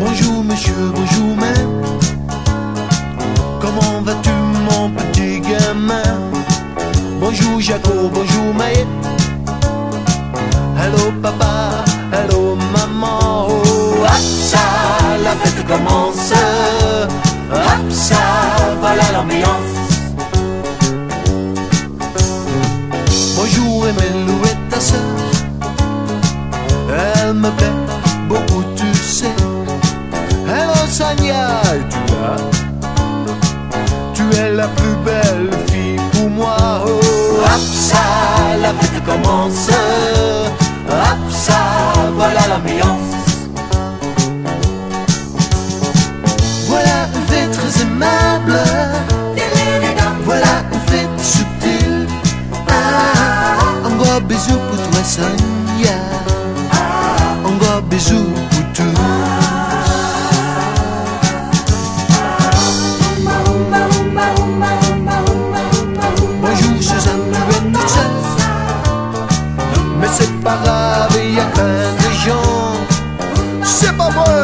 Bonjour monsieur, bonjour même. Comment vas-tu mon petit gamin? Bonjour Jaco, bonjour Maë. Commence. Hop ça, voilà l'ambiance. Voilà une fête très aimable. Voilà une fête subtile. Ah, un bisou pour toi, Sonia. Un gros bisou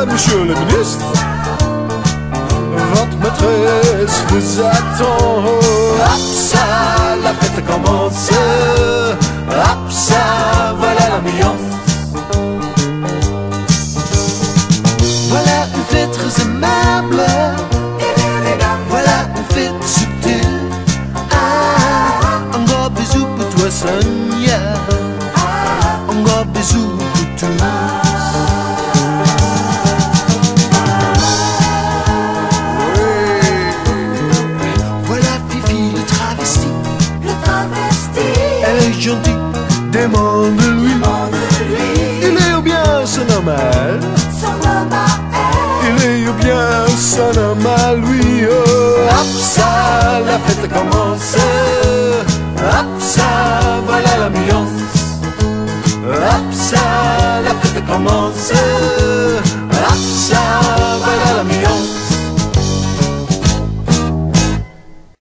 monsieur le ministre. Votre maîtresse vous attend. Hop ça, la fête Gentille, demande-lui. Il est ou bien c'est normal. Il est ou bien c'est normal, oui. Oh, hop ça, la fête commence. Hop ça, voilà l'ambiance. Hop ça, la fête commence.